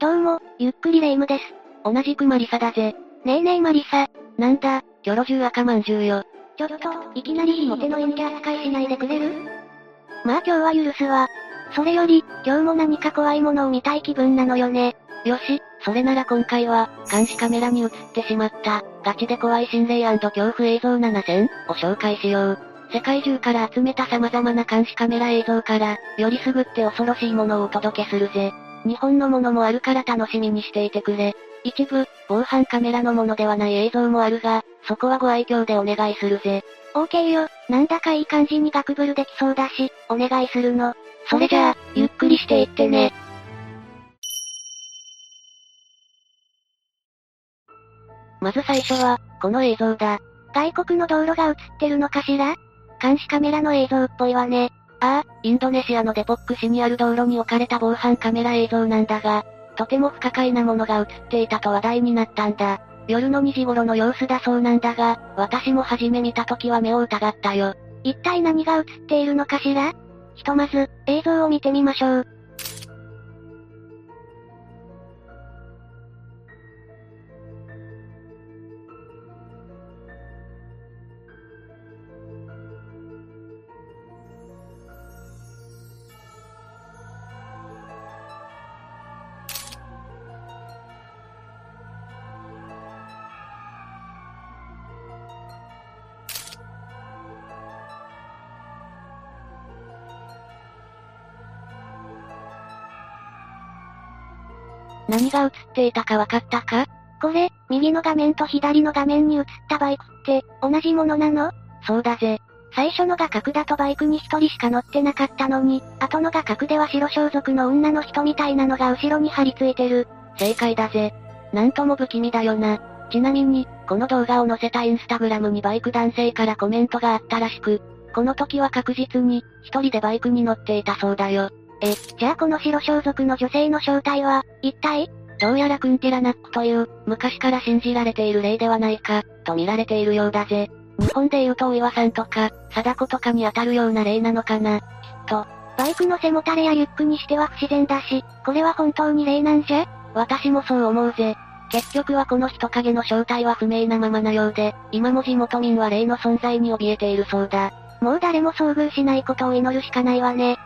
どうも、ゆっくりレ夢ムです。同じくマリサだぜ。ねえねえマリサ。なんだ、キョロ中赤まんじゅうよ。ちょっと、いきなりひも手の演技扱いしないでくれる？まあ今日は許すわ。それより、今日も何か怖いものを見たい気分なのよね。よし、それなら今回は、監視カメラに映ってしまった、ガチで怖い心霊恐怖映像7000を紹介しよう。世界中から集めた様々な監視カメラ映像から、よりすぐって恐ろしいものをお届けするぜ。日本のものもあるから楽しみにしていてくれ。一部、防犯カメラのものではない映像もあるが、そこはご愛嬌でお願いするぜ。オーケーよ、なんだかいい感じにガクブルできそうだし、お願いするの。それじゃあ、ゆっくりしていってね。まず最初は、この映像だ。外国の道路が映ってるのかしら？監視カメラの映像っぽいわね。ああ、インドネシアのデポック市にある道路に置かれた防犯カメラ映像なんだが、とても不可解なものが映っていたと話題になったんだ。夜の2時頃の様子だそうなんだが、私も初め見た時は目を疑ったよ。一体何が映っているのかしら？ひとまず、映像を見てみましょう。何が映っていたかわかったか？これ、右の画面と左の画面に映ったバイクって、同じものなの？そうだぜ。最初の画角だとバイクに一人しか乗ってなかったのに、後の画角では白装束の女の人みたいなのが後ろに張り付いてる。正解だぜ。なんとも不気味だよな。ちなみに、この動画を載せたインスタグラムにバイク男性からコメントがあったらしく、この時は確実に、一人でバイクに乗っていたそうだよ。え、じゃあこの白装束の女性の正体は、一体？どうやらクンティラナックという、昔から信じられている例ではないか、と見られているようだぜ。日本で言うとお岩さんとか、貞子とかに当たるような例なのかな、きっと。バイクの背もたれやリュックにしては不自然だし、これは本当に例なんじゃ？私もそう思うぜ。結局はこの人影の正体は不明なままなようで、今も地元民は例の存在に怯えているそうだ。もう誰も遭遇しないことを祈るしかないわね。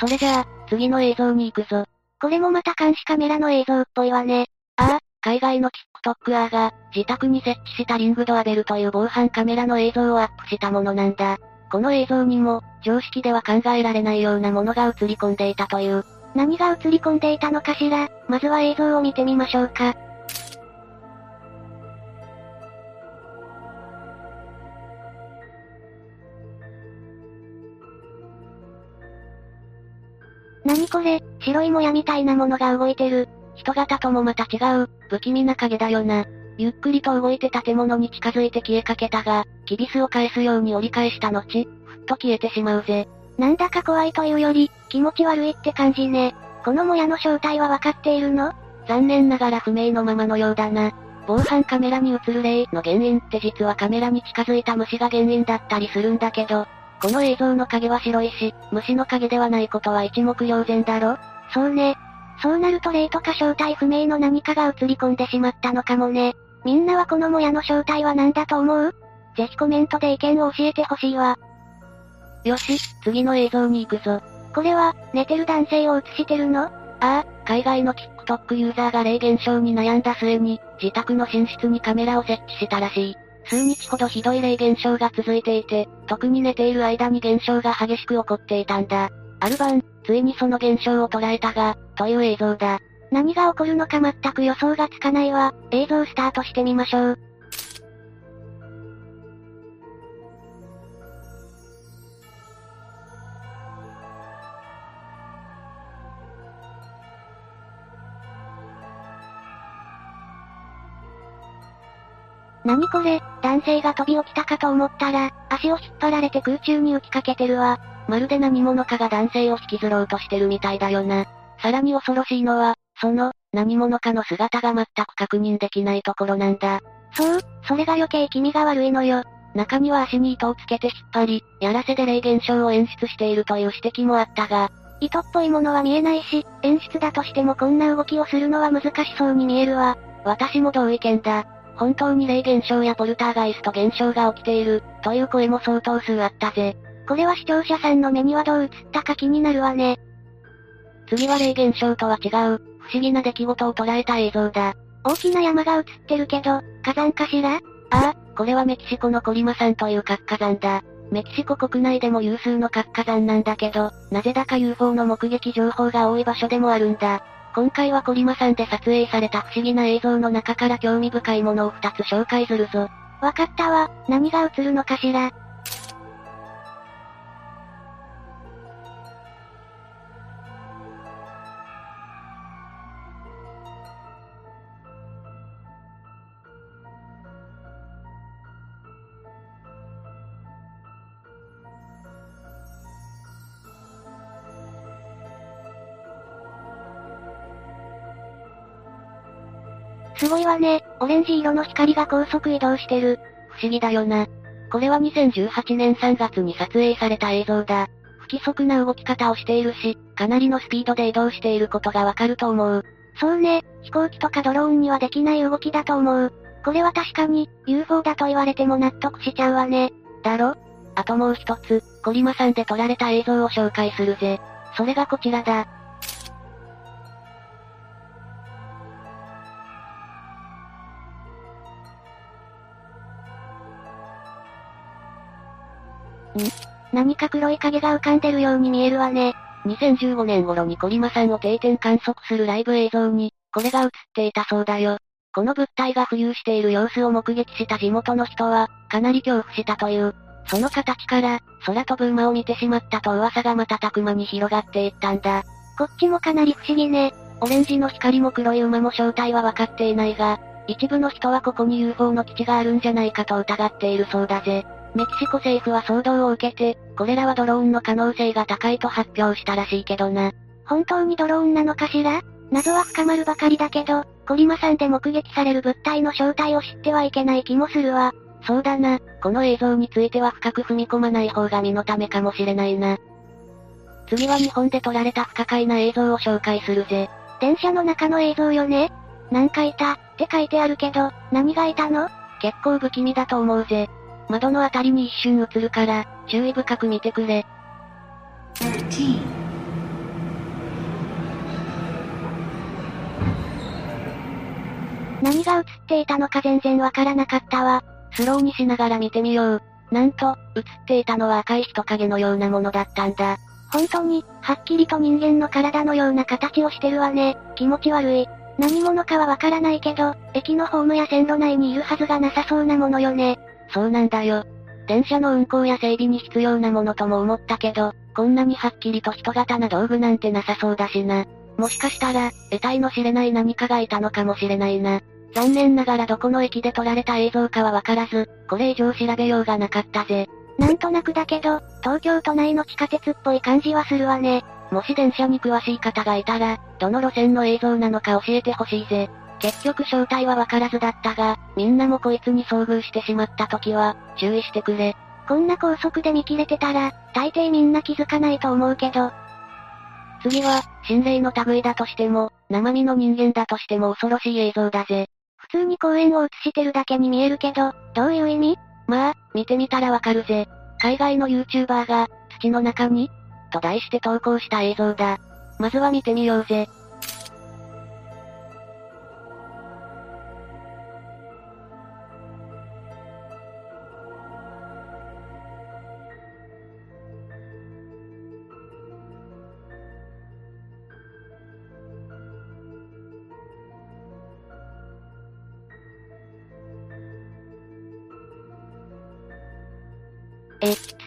それじゃあ、次の映像に行くぞ。これもまた監視カメラの映像っぽいわね。ああ、海外の TikToker が、自宅に設置したリングドアベルという防犯カメラの映像をアップしたものなんだ。この映像にも、常識では考えられないようなものが映り込んでいたという。何が映り込んでいたのかしらまずは映像を見てみましょうか。何これ、白いもやみたいなものが動いてる。人型ともまた違う、不気味な影だよな。ゆっくりと動いて建物に近づいて消えかけたが、キビスを返すように折り返した後、ふっと消えてしまうぜ。なんだか怖いというより、気持ち悪いって感じね。このもやの正体はわかっているの？残念ながら不明のままのようだな。防犯カメラに映る霊の原因って実はカメラに近づいた虫が原因だったりするんだけど、この映像の影は白いし、虫の影ではないことは一目瞭然だろ？そうね。そうなると霊とか正体不明の何かが映り込んでしまったのかもね。みんなはこのもやの正体は何だと思う？ぜひコメントで意見を教えてほしいわ。よし、次の映像に行くぞ。これは、寝てる男性を映してるの？ああ、海外の TikTok ユーザーが霊現象に悩んだ末に、自宅の寝室にカメラを設置したらしい。数日ほどひどい霊現象が続いていて、特に寝ている間に現象が激しく起こっていたんだ。ある晩、ついにその現象を捉えたが、という映像だ。何が起こるのか全く予想がつかないわ。映像スタートしてみましょう。何これ、男性が飛び起きたかと思ったら、足を引っ張られて空中に浮きかけてるわ。まるで何者かが男性を引きずろうとしてるみたいだよな。さらに恐ろしいのは、その、何者かの姿が全く確認できないところなんだ。そう、それが余計気味が悪いのよ。中には足に糸をつけて引っ張り、やらせで霊現象を演出しているという指摘もあったが、糸っぽいものは見えないし、演出だとしてもこんな動きをするのは難しそうに見えるわ。私も同意見だ。本当に霊現象やポルターガイスト現象が起きている、という声も相当数あったぜ。これは視聴者さんの目にはどう映ったか気になるわね。次は霊現象とは違う、不思議な出来事を捉えた映像だ。大きな山が映ってるけど、火山かしら？ああ、これはメキシコのコリマ山という活火山だ。メキシコ国内でも有数の活火山なんだけど、なぜだか UFO の目撃情報が多い場所でもあるんだ。今回はコリマさんで撮影された不思議な映像の中から興味深いものを2つ紹介するぞ。わかったわ、何が映るのかしら。すごいわね、オレンジ色の光が高速移動してる。不思議だよな。これは2018年3月に撮影された映像だ。不規則な動き方をしているし、かなりのスピードで移動していることがわかると思う。そうね、飛行機とかドローンにはできない動きだと思う。これは確かに、UFO だと言われても納得しちゃうわね。だろ？あともう一つ、コリマ山で撮られた映像を紹介するぜ。それがこちらだ。何か黒い影が浮かんでるように見えるわね。2015年頃にコリマ山を定点観測するライブ映像に、これが映っていたそうだよ。この物体が浮遊している様子を目撃した地元の人は、かなり恐怖したという。その形から、空飛ぶ馬を見てしまったと噂が瞬く間に広がっていったんだ。こっちもかなり不思議ね。オレンジの光も黒い馬も正体は分かっていないが、一部の人はここに UFO の基地があるんじゃないかと疑っているそうだぜ。メキシコ政府は騒動を受けて、これらはドローンの可能性が高いと発表したらしいけどな。本当にドローンなのかしら？謎は深まるばかりだけど、コリマ山で目撃される物体の正体を知ってはいけない気もするわ。そうだな、この映像については深く踏み込まない方が身のためかもしれないな。次は日本で撮られた不可解な映像を紹介するぜ。電車の中の映像よね？なんかいた、って書いてあるけど、何がいたの？結構不気味だと思うぜ。窓のあたりに一瞬映るから、注意深く見てくれ。何が映っていたのか全然わからなかったわ。スローにしながら見てみよう。なんと、映っていたのは赤い人影のようなものだったんだ。本当に、はっきりと人間の体のような形をしてるわね。気持ち悪い。何者かはわからないけど、駅のホームや線路内にいるはずがなさそうなものよね。そうなんだよ。電車の運行や整備に必要なものとも思ったけど、こんなにはっきりと人型な道具なんてなさそうだしな。もしかしたら、得体の知れない何かがいたのかもしれないな。残念ながらどこの駅で撮られた映像かはわからず、これ以上調べようがなかったぜ。なんとなくだけど、東京都内の地下鉄っぽい感じはするわね。もし電車に詳しい方がいたら、どの路線の映像なのか教えてほしいぜ。結局正体はわからずだったが、みんなもこいつに遭遇してしまった時は、注意してくれ。こんな高速で見切れてたら、大抵みんな気づかないと思うけど。次は、心霊の類だとしても、生身の人間だとしても恐ろしい映像だぜ。普通に公園を映してるだけに見えるけど、どういう意味？まあ、見てみたらわかるぜ。海外の YouTuber が、土の中に？と題して投稿した映像だ。まずは見てみようぜ。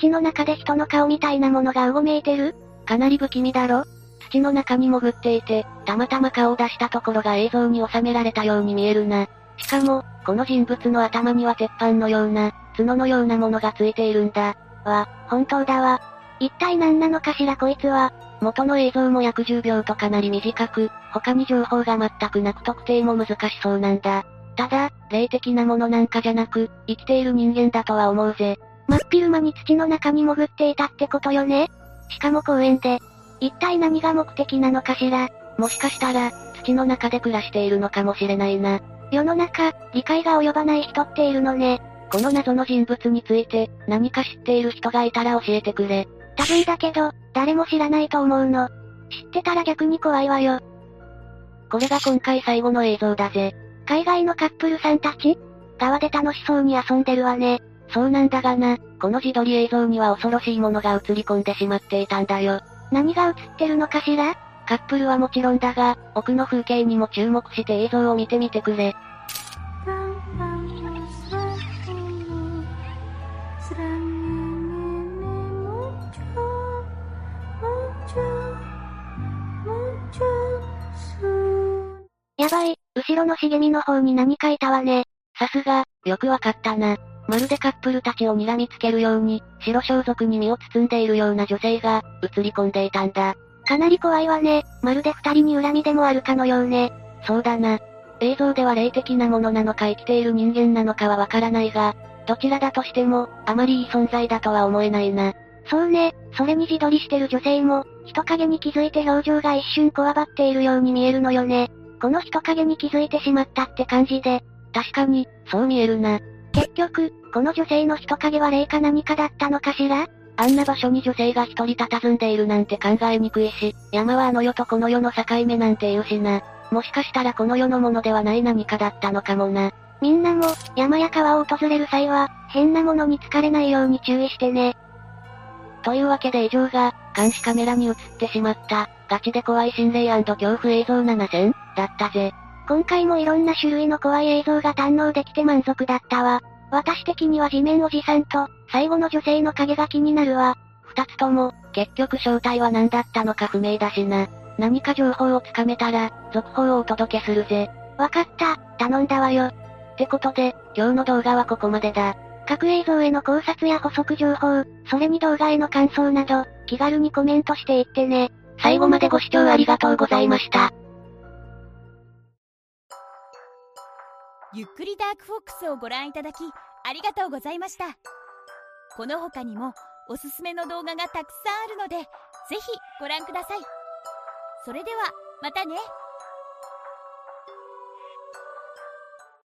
土の中で人の顔みたいなものがうごめいてる？かなり不気味だろ土の中に潜っていて、たまたま顔を出したところが映像に収められたように見えるな。しかも、この人物の頭には鉄板のような、角のようなものがついているんだ。わ、本当だわ。一体何なのかしらこいつは。元の映像も約10秒とかなり短く、他に情報が全くなく特定も難しそうなんだ。ただ、霊的なものなんかじゃなく、生きている人間だとは思うぜ。真っ昼間に土の中に潜っていたってことよねしかも公園で。一体何が目的なのかしらもしかしたら、土の中で暮らしているのかもしれないな。世の中、理解が及ばない人っているのね。この謎の人物について、何か知っている人がいたら教えてくれ。多分だけど、誰も知らないと思うの。知ってたら逆に怖いわよ。これが今回最後の映像だぜ。海外のカップルさんたち？川で楽しそうに遊んでるわね。そうなんだがな、この自撮り映像には恐ろしいものが映り込んでしまっていたんだよ。何が映ってるのかしら？カップルはもちろんだが、奥の風景にも注目して映像を見てみてくれ。やばい、後ろの茂みの方に何かいたわね。さすが、よくわかったな。まるでカップルたちを睨みつけるように、白装束に身を包んでいるような女性が、映り込んでいたんだ。かなり怖いわね。まるで二人に恨みでもあるかのようね。そうだな。映像では霊的なものなのか生きている人間なのかはわからないが、どちらだとしても、あまりいい存在だとは思えないな。そうね、それに自撮りしてる女性も、人影に気づいて表情が一瞬こわばっているように見えるのよね。この人影に気づいてしまったって感じで。確かに、そう見えるな。結局、この女性の人影は霊か何かだったのかしら？あんな場所に女性が一人佇んでいるなんて考えにくいし、山はあの世とこの世の境目なんて言うしな。もしかしたらこの世のものではない何かだったのかもな。みんなも、山や川を訪れる際は、変なものに疲れないように注意してね。というわけで以上が、監視カメラに映ってしまった、ガチで怖い心霊恐怖映像7選、だったぜ。今回もいろんな種類の怖い映像が堪能できて満足だったわ。私的には地面おじさんと、最後の女性の影が気になるわ。二つとも、結局正体は何だったのか不明だしな。何か情報をつかめたら、続報をお届けするぜ。わかった、頼んだわよ。ってことで、今日の動画はここまでだ。各映像への考察や補足情報、それに動画への感想など、気軽にコメントしていってね。最後までご視聴ありがとうございました。ゆっくりダークフォックスをご覧いただき、ありがとうございました。この他にも、おすすめの動画がたくさんあるので、ぜひご覧ください。それでは、またね。